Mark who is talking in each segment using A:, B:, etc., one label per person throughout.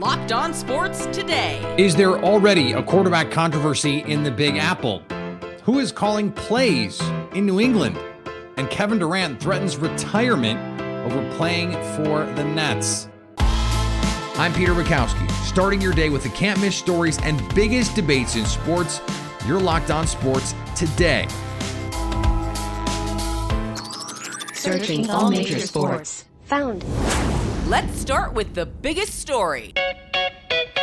A: Locked On Sports Today.
B: Is there already a quarterback controversy in the Big Apple? Who is calling plays in New England? And Kevin Durant threatens retirement over playing for the Nets. I'm Peter Bukowski, starting your day with the can't miss stories and biggest debates in sports. You're locked on sports today.
C: Searching all major sports. Found.
A: Let's start with the biggest story.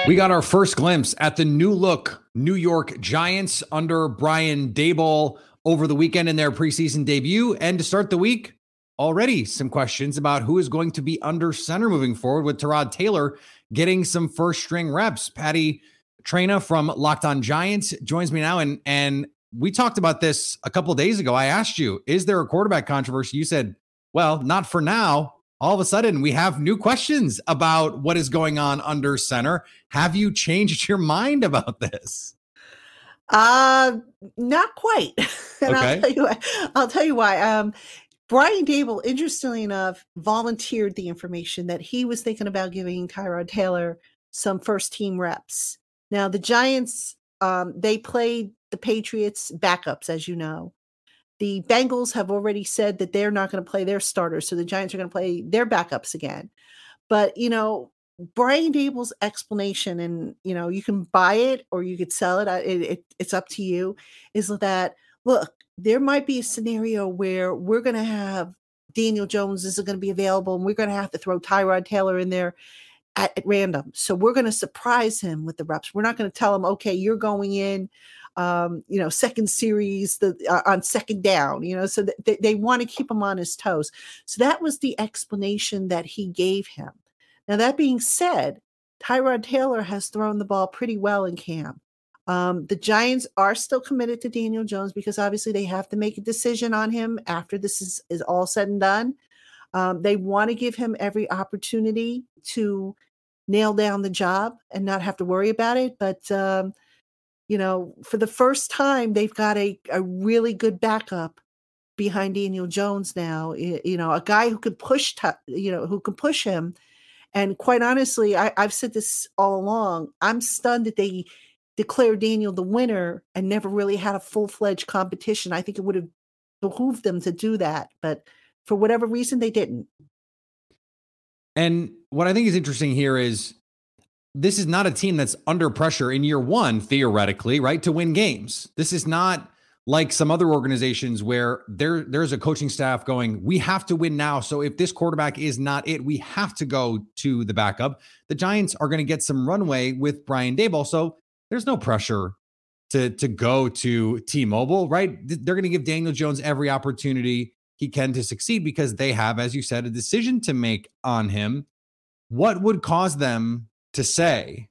B: We got our first glimpse at the new look New York Giants under Brian Daboll over the weekend in their preseason debut. And to start the week, already some questions about who is going to be under center moving forward with Tyrod Taylor getting some first string reps. Patty Traina from Locked On Giants joins me now. And, and we talked about this a couple days ago. I asked you, is there a quarterback controversy? You said, well, not for now. All of a sudden, we have new questions about what is going on under center. Have you changed your mind about this?
D: Uh, not quite. and
B: Okay.
D: I'll tell you why. I'll tell you why. Um, Brian Daboll, interestingly enough, volunteered the information that he was thinking about giving Tyrod Taylor some first team reps. Now, the Giants, um, they played the Patriots backups, as you know. The Bengals have already said that they're not going to play their starters, so the Giants are going to play their backups again. But you know, Brian Daboll's explanation, and you know, you can buy it or you could sell it. It, it. It's up to you. Is that look? There might be a scenario where we're going to have Daniel Jones isn't going to be available, and we're going to have to throw Tyrod Taylor in there at, at random. So we're going to surprise him with the reps. We're not going to tell him, okay, you're going in, um, you know, second series the uh, on second down. You know, so th- they, they want to keep him on his toes. So that was the explanation that he gave him. Now, that being said, Tyrod Taylor has thrown the ball pretty well in camp. Um, the Giants are still committed to Daniel Jones because obviously they have to make a decision on him after this is, is all said and done. Um, they want to give him every opportunity to nail down the job and not have to worry about it. But, um, you know, for the first time, they've got a, a really good backup behind Daniel Jones now. You know, a guy who could push, t- you know, who can push him. And quite honestly, I, I've said this all along. I'm stunned that they declared Daniel the winner and never really had a full fledged competition. I think it would have behooved them to do that, but for whatever reason, they didn't.
B: And what I think is interesting here is this is not a team that's under pressure in year one, theoretically, right? To win games. This is not like some other organizations where there there's a coaching staff going, we have to win now. So if this quarterback is not it, we have to go to the backup. The Giants are going to get some runway with Brian Daboll. So there's no pressure to to go to T-Mobile, right? They're going to give Daniel Jones every opportunity he can to succeed because they have, as you said, a decision to make on him. What would cause them to say,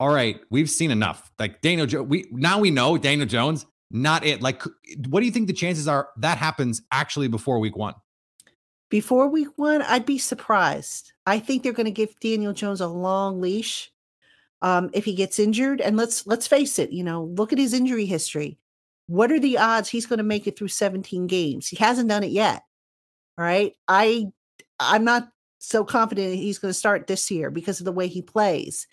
B: "All right, we've seen enough"? Like Daniel, jo- we now we know Daniel Jones not it. Like, what do you think the chances are that happens actually before week one?
D: Before week one, I'd be surprised. I think they're going to give Daniel Jones a long leash um, if he gets injured. And let's let's face it, you know, look at his injury history. What are the odds he's going to make it through 17 games? He hasn't done it yet. All right. I I'm not so confident he's going to start this year because of the way he plays.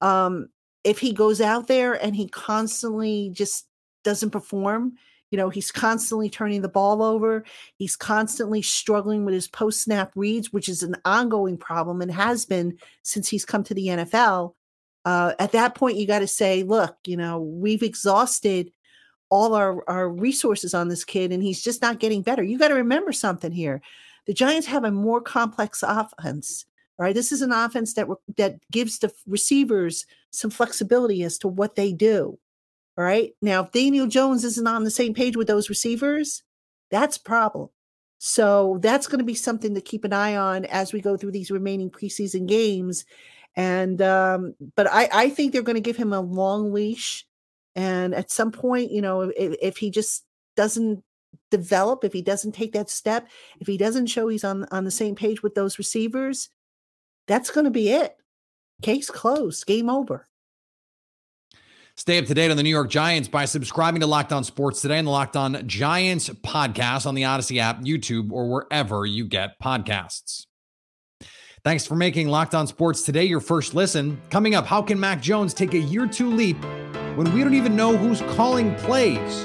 D: Um, if he goes out there and he constantly just doesn't perform, you know, he's constantly turning the ball over. He's constantly struggling with his post snap reads, which is an ongoing problem and has been since he's come to the NFL. Uh, at that point, you got to say, look, you know, we've exhausted all our, our resources on this kid and he's just not getting better. You got to remember something here. The Giants have a more complex offense. All right. This is an offense that, re- that gives the receivers some flexibility as to what they do. All right. Now, if Daniel Jones isn't on the same page with those receivers, that's a problem. So that's going to be something to keep an eye on as we go through these remaining preseason games And um, but I, I think they're going to give him a long leash. And at some point, you know, if, if he just doesn't develop, if he doesn't take that step, if he doesn't show he's on on the same page with those receivers, that's going to be it. Case closed. Game over.
B: Stay up to date on the New York Giants by subscribing to Locked On Sports today and the Locked On Giants podcast on the Audacy app, YouTube, or wherever you get podcasts. Thanks for making Locked On Sports today your first listen. Coming up, how can Mac Jones take a year two leap when we don't even know who's calling plays?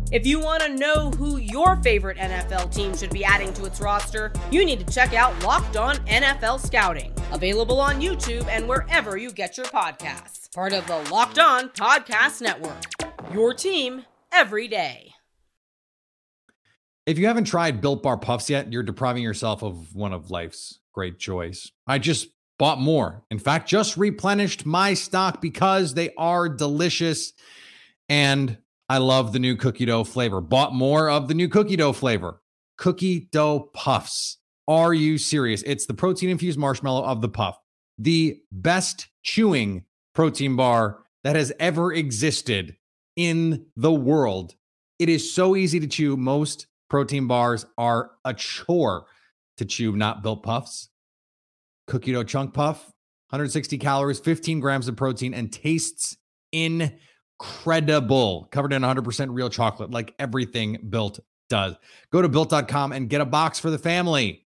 A: If you want to know who your favorite NFL team should be adding to its roster, you need to check out Locked On NFL Scouting, available on YouTube and wherever you get your podcasts. Part of the Locked On Podcast Network. Your team every day.
B: If you haven't tried Built Bar Puffs yet, you're depriving yourself of one of life's great joys. I just bought more. In fact, just replenished my stock because they are delicious and I love the new cookie dough flavor. Bought more of the new cookie dough flavor. Cookie dough puffs. Are you serious? It's the protein infused marshmallow of the puff, the best chewing protein bar that has ever existed in the world. It is so easy to chew. Most protein bars are a chore to chew, not built puffs. Cookie dough chunk puff, 160 calories, 15 grams of protein, and tastes incredible. Covered in 100% real chocolate, like everything built does. Go to built.com and get a box for the family.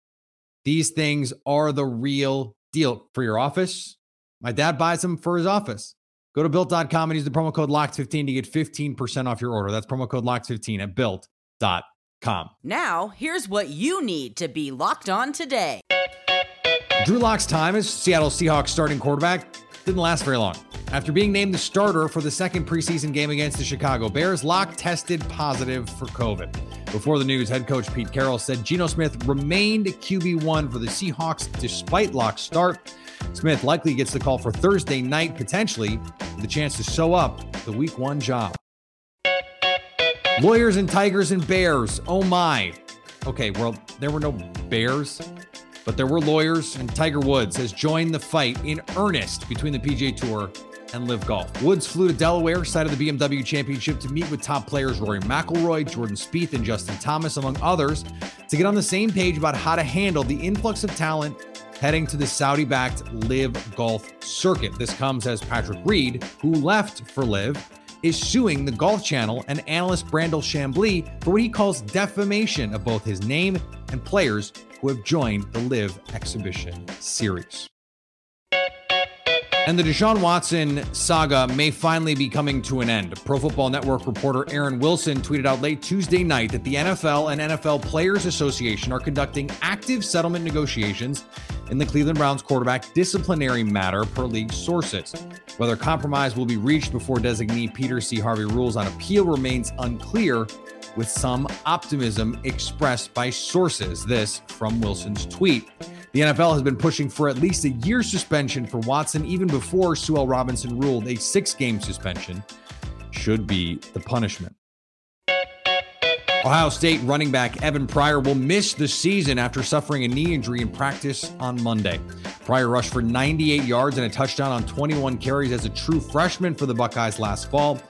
B: These things are the real deal for your office. My dad buys them for his office. Go to built.com and use the promo code LOCKED15 to get 15% off your order. That's promo code LOCKED15 at built.com.
A: Now, here's what you need to be locked on today.
B: Drew Lock's time as Seattle Seahawks starting quarterback didn't last very long. After being named the starter for the second preseason game against the Chicago Bears, Lock tested positive for COVID. Before the news, head coach Pete Carroll said Geno Smith remained QB1 for the Seahawks despite Lock's start. Smith likely gets the call for Thursday night, potentially a chance to sew up the week one job. Lawyers and Tigers and Bears. Oh my. Okay, well, there were no Bears, but there were lawyers, and Tiger Woods has joined the fight in earnest between the PGA Tour and LIV Golf. Woods flew to Delaware, side of the BMW Championship, to meet with top players Rory McIlroy, Jordan Spieth, and Justin Thomas, among others, to get on the same page about how to handle the influx of talent heading to the Saudi-backed LIV Golf circuit. This comes as Patrick Reed, who left for LIV, is suing the Golf Channel and analyst Brandel Chamblee for what he calls defamation of both his name and players who have joined the LIV Exhibition Series. And the Deshaun Watson saga may finally be coming to an end. Pro Football Network reporter Aaron Wilson tweeted out late Tuesday night that the NFL and NFL Players Association are conducting active settlement negotiations in the Cleveland Browns quarterback disciplinary matter, per league sources. Whether compromise will be reached before designee Peter C. Harvey rules on appeal remains unclear, with some optimism expressed by sources. This from Wilson's tweet. The NFL has been pushing for at least a year suspension for Watson even before Sue Robinson ruled a six game suspension should be the punishment. Ohio State running back Evan Pryor will miss the season after suffering a knee injury in practice on Monday. Pryor rushed for 98 yards and a touchdown on 21 carries as a true freshman for the Buckeyes last fall.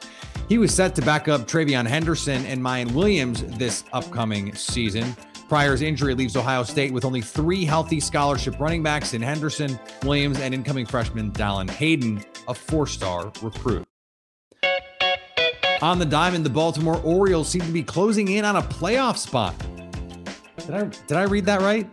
B: He was set to back up TreVeyon Henderson and Miyan Williams this upcoming season. Pryor's injury leaves Ohio State with only three healthy scholarship running backs in Henderson, Williams, and incoming freshman Dallan Hayden, a four star recruit. On the diamond, the Baltimore Orioles seem to be closing in on a playoff spot. Did I, did I read that right?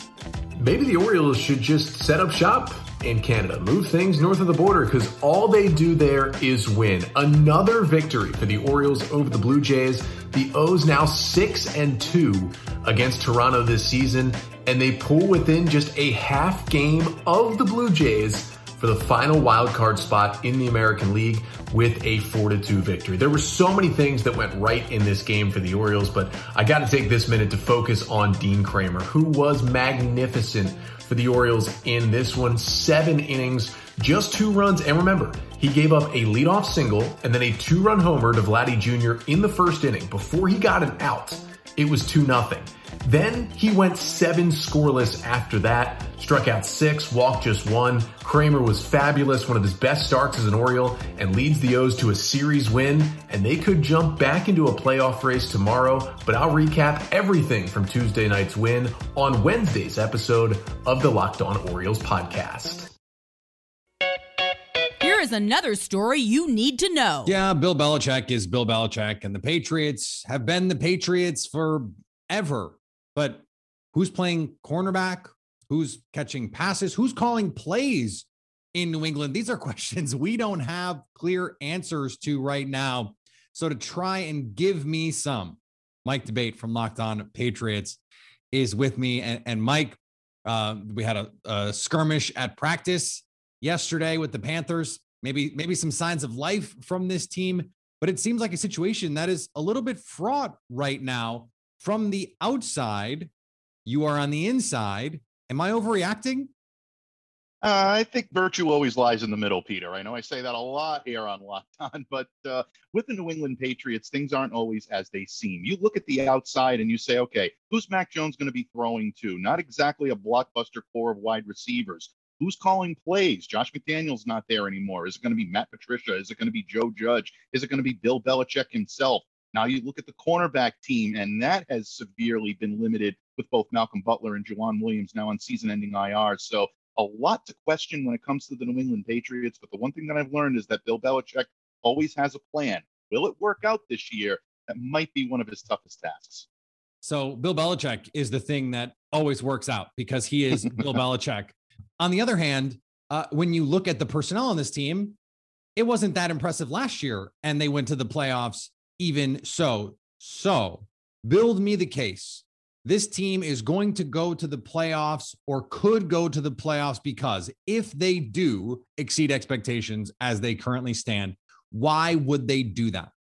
E: Maybe the Orioles should just set up shop in Canada, move things north of the border because all they do there is win. Another victory for the Orioles over the Blue Jays. The O's now 6 and 2 against Toronto this season, and they pull within just a half game of the Blue Jays for the final wild card spot in the American League with a 4 2 victory. There were so many things that went right in this game for the Orioles, but I got to take this minute to focus on Dean Kremer, who was magnificent for the Orioles in this one. Seven innings, just two runs. And remember, he gave up a leadoff single and then a two run homer to Vladdy Jr. in the first inning before he got an out. It was 2 nothing. Then he went seven scoreless after that, struck out six, walked just one. Kremer was fabulous, one of his best starts as an Oriole, and leads the O's to a series win. And they could jump back into a playoff race tomorrow. But I'll recap everything from Tuesday night's win on Wednesday's episode of the Locked On Orioles podcast.
F: Here is another story you need to know.
B: Yeah, Bill Belichick is Bill Belichick, and the Patriots have been the Patriots forever. But who's playing cornerback? Who's catching passes? Who's calling plays in New England? These are questions we don't have clear answers to right now. So to try and give me some, Mike D'Abate from Locked On Patriots is with me. And, and Mike, uh, we had a, a skirmish at practice yesterday with the Panthers. Maybe maybe some signs of life from this team, but it seems like a situation that is a little bit fraught right now from the outside, you are on the inside. Am I overreacting?
G: Uh, I think virtue always lies in the middle, Peter. I know I say that a lot here on Locked On, but uh, with the New England Patriots, things aren't always as they seem. You look at the outside and you say, okay, who's Mac Jones going to be throwing to? Not exactly a blockbuster core of wide receivers. Who's calling plays? Josh McDaniels not there anymore. Is it going to be Matt Patricia? Is it going to be Joe Judge? Is it going to be Bill Belichick himself? Now you look at the cornerback team, and that has severely been limited with both Malcolm Butler and Joejuan Williams now on season-ending IR. So a lot to question when it comes to the New England Patriots. But the one thing that I've learned is that Bill Belichick always has a plan. Will it work out this year? That might be one of his toughest tasks.
B: So Bill Belichick is the thing that always works out because he is Bill Belichick. On the other hand, uh, when you look at the personnel on this team, it wasn't that impressive last year, and they went to the playoffs even so. So build me the case. This team is going to go to the playoffs or could go to the playoffs because if they do exceed expectations as they currently stand, why would they do that?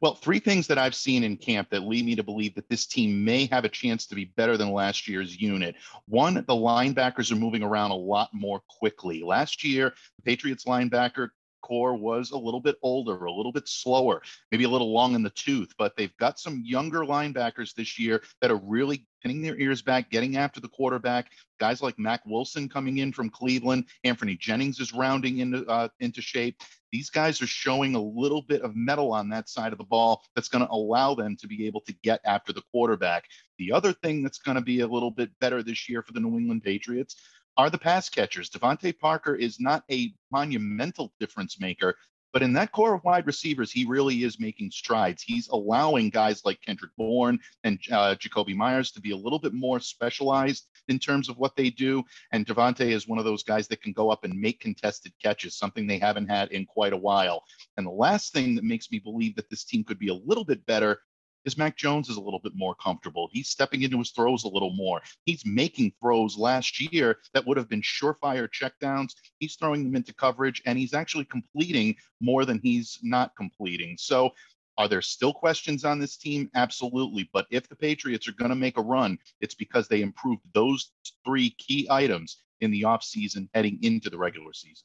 G: Well, three things that I've seen in camp that lead me to believe that this team may have a chance to be better than last year's unit. One, the linebackers are moving around a lot more quickly. Last year, the Patriots linebacker core was a little bit older, a little bit slower, maybe a little long in the tooth, but they've got some younger linebackers this year that are really pinning their ears back, getting after the quarterback. Guys like Mack Wilson coming in from Cleveland, Anfernee Jennings is rounding into uh, into shape. These guys are showing a little bit of metal on that side of the ball that's going to allow them to be able to get after the quarterback. The other thing that's going to be a little bit better this year for the New England Patriots are the pass catchers. DeVante Parker is not a monumental difference maker, but in that core of wide receivers, he really is making strides. He's allowing guys like Kendrick Bourne and uh, Jakobi Meyers to be a little bit more specialized in terms of what they do. And DeVante is one of those guys that can go up and make contested catches, something they haven't had in quite a while. And the last thing that makes me believe that this team could be a little bit better is Mac Jones is a little bit more comfortable. He's stepping into his throws a little more. He's making throws last year that would have been surefire checkdowns. He's throwing them into coverage and he's actually completing more than he's not completing. So are there still questions on this team? Absolutely. But if the Patriots are going to make a run, it's because they improved those three key items in the offseason heading into the regular season.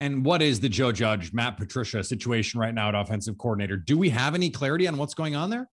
B: And what is the Joe Judge, Matt Patricia situation right now at offensive coordinator? Do we have any clarity on what's going on there?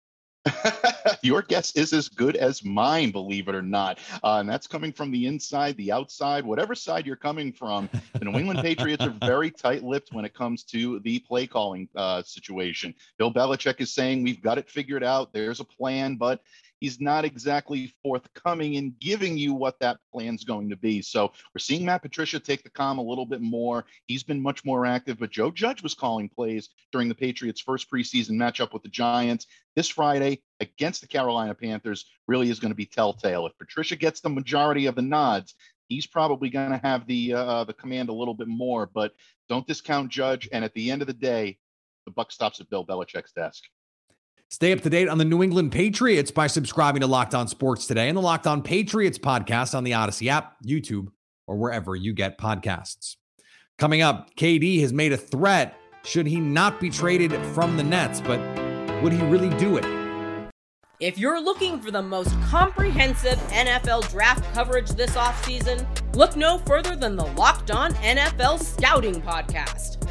G: Your guess is as good as mine, believe it or not. Uh, and that's coming from the inside, the outside, whatever side you're coming from. The New England Patriots are very tight lipped when it comes to the play calling uh, situation. Bill Belichick is saying, We've got it figured out. There's a plan, but he's not exactly forthcoming in giving you what that plan's going to be. So we're seeing Matt Patricia take the calm a little bit more. He's been much more active, but Joe Judge was calling plays during the Patriots' first preseason matchup with the Giants. This Friday against the Carolina Panthers really is going to be telltale. If Patricia gets the majority of the nods, he's probably going to have the uh, the command a little bit more. But don't discount Judge. And at the end of the day, the buck stops at Bill Belichick's desk.
B: Stay up to date on the New England Patriots by subscribing to Locked On Sports today and the Locked On Patriots podcast on the Audacy app, YouTube, or wherever you get podcasts. Coming up, KD has made a threat should he not be traded from the Nets, but would he really do it?
A: If you're looking for the most comprehensive NFL draft coverage this offseason, look no further than the Locked On NFL Scouting Podcast.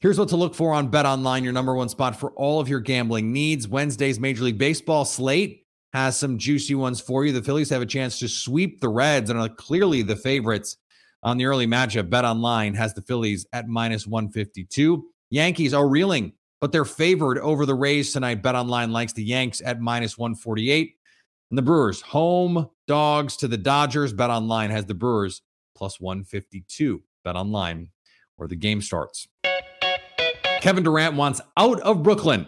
B: Here's what to look for on Bet Online, your number one spot for all of your gambling needs. Wednesday's Major League Baseball slate has some juicy ones for you. The Phillies have a chance to sweep the Reds and are clearly the favorites on the early matchup. Bet Online has the Phillies at minus 152. Yankees are reeling, but they're favored over the Rays tonight. Bet Online likes the Yanks at minus 148. And the Brewers, home dogs to the Dodgers. Bet Online has the Brewers plus 152. Bet Online, where the game starts. Kevin Durant wants out of Brooklyn,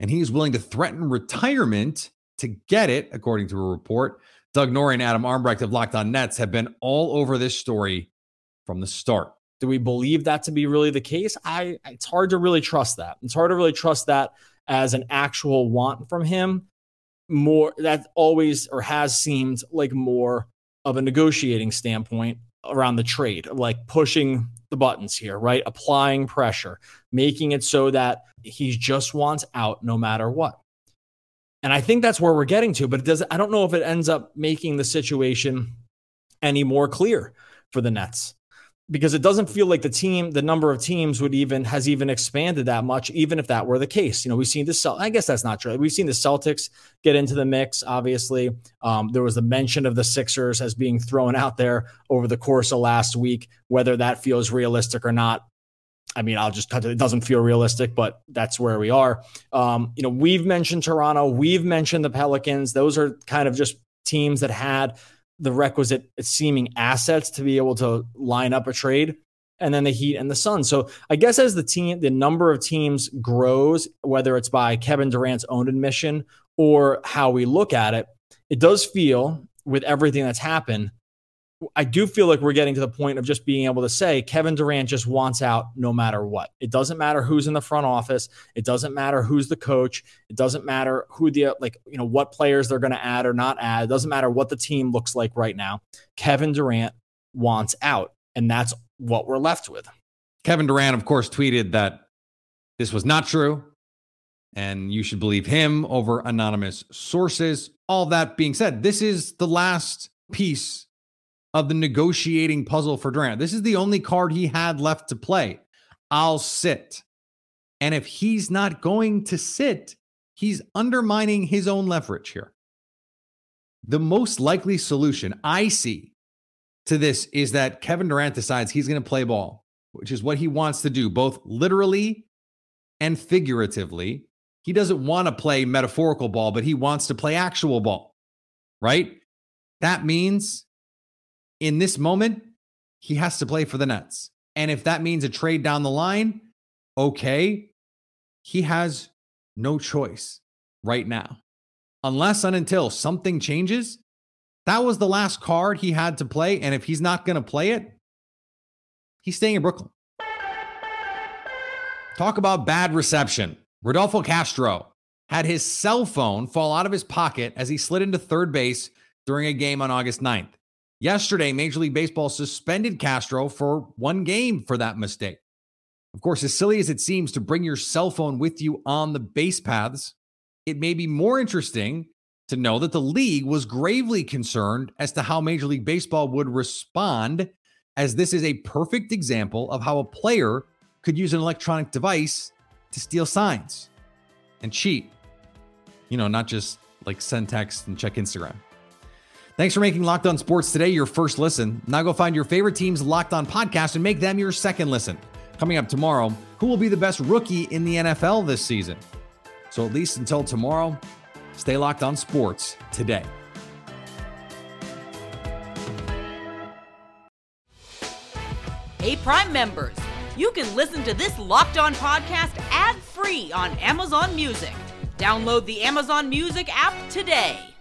B: and he's willing to threaten retirement to get it, according to a report. Doug Norrie and Adam Armbrecht of Locked On Nets have been all over this story from the start.
H: Do we believe that to be really the case? I it's hard to really trust that. It's hard to really trust that as an actual want from him. More that always or has seemed like more of a negotiating standpoint around the trade, like pushing the buttons here, right? Applying pressure, making it so that he just wants out no matter what. And I think that's where we're getting to, but it does I don't know if it ends up making the situation any more clear for the Nets. Because it doesn't feel like the team, the number of teams would even has even expanded that much, even if that were the case. You know, we've seen the Cel- I guess that's not true. We've seen the Celtics get into the mix. Obviously, um, there was the mention of the Sixers as being thrown out there over the course of last week. Whether that feels realistic or not, I mean, I'll just cut it. It doesn't feel realistic, but that's where we are. Um, you know, we've mentioned Toronto, we've mentioned the Pelicans. Those are kind of just teams that had the requisite seeming assets to be able to line up a trade. And then the Heat and the Suns. So I guess as the team, the number of teams grows, whether it's by Kevin Durant's own admission or how we look at it, it does feel with everything that's happened I do feel like we're getting to the point of just being able to say Kevin Durant just wants out no matter what. It doesn't matter who's in the front office. It doesn't matter who's the coach. It doesn't matter who the like, you know, what players they're going to add or not add. It doesn't matter what the team looks like right now. Kevin Durant wants out, and that's what we're left with.
B: Kevin Durant, of course, tweeted that this was not true and you should believe him over anonymous sources. All that being said, this is the last piece of the negotiating puzzle for Durant. This is the only card he had left to play. I'll sit. And if he's not going to sit, he's undermining his own leverage here. The most likely solution I see to this is that Kevin Durant decides he's going to play ball, which is what he wants to do, both literally and figuratively. He doesn't want to play metaphorical ball, but he wants to play actual ball, right? That means in this moment, he has to play for the Nets. And if that means a trade down the line, okay, he has no choice right now. Unless and until something changes, that was the last card he had to play. And if he's not going to play it, he's staying in Brooklyn. Talk about bad reception. Rodolfo Castro had his cell phone fall out of his pocket as he slid into third base during a game on August 9th. Yesterday, Major League Baseball suspended Castro for one game for that mistake. Of course, as silly as it seems to bring your cell phone with you on the base paths, it may be more interesting to know that the league was gravely concerned as to how Major League Baseball would respond, as this is a perfect example of how a player could use an electronic device to steal signs and cheat. You know, not just like send text and check Instagram. Thanks for making Locked On Sports today your first listen. Now go find your favorite team's Locked On podcast and make them your second listen. Coming up tomorrow, who will be the best rookie in the NFL this season? So at least until tomorrow, stay locked on sports today.
F: Hey, Prime members you can listen to this Locked On podcast ad free on Amazon Music. Download the Amazon Music app today.